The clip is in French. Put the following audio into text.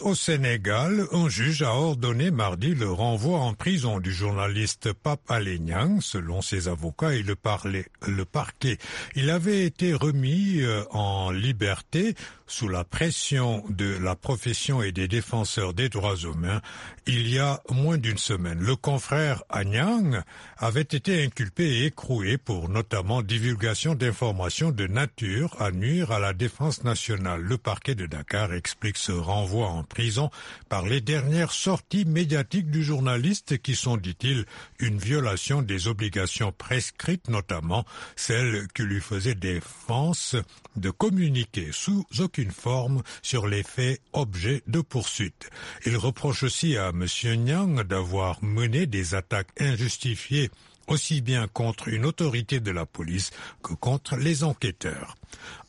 Au Sénégal, un juge a ordonné mardi le renvoi en prison du journaliste Pape Aléniang, selon ses avocats et le parquet. Il avait été remis euh, en liberté sous la pression de la profession et des défenseurs des droits humains il y a moins d'une semaine. Le confrère Anyang avait été inculpé et écroué pour notamment divulgation d'informations de nature à nuire à la défense nationale. Le parquet de Dakar explique ce renvoi en prison par les dernières sorties médiatiques du journaliste qui sont, dit-il, une violation des obligations prescrites, notamment celles qui lui faisaient défense de communiquer sous aucune forme sur les faits objets de poursuite. Il reproche aussi à M. Nyang d'avoir mené des attaques injustifiées aussi bien contre une autorité de la police que contre les enquêteurs.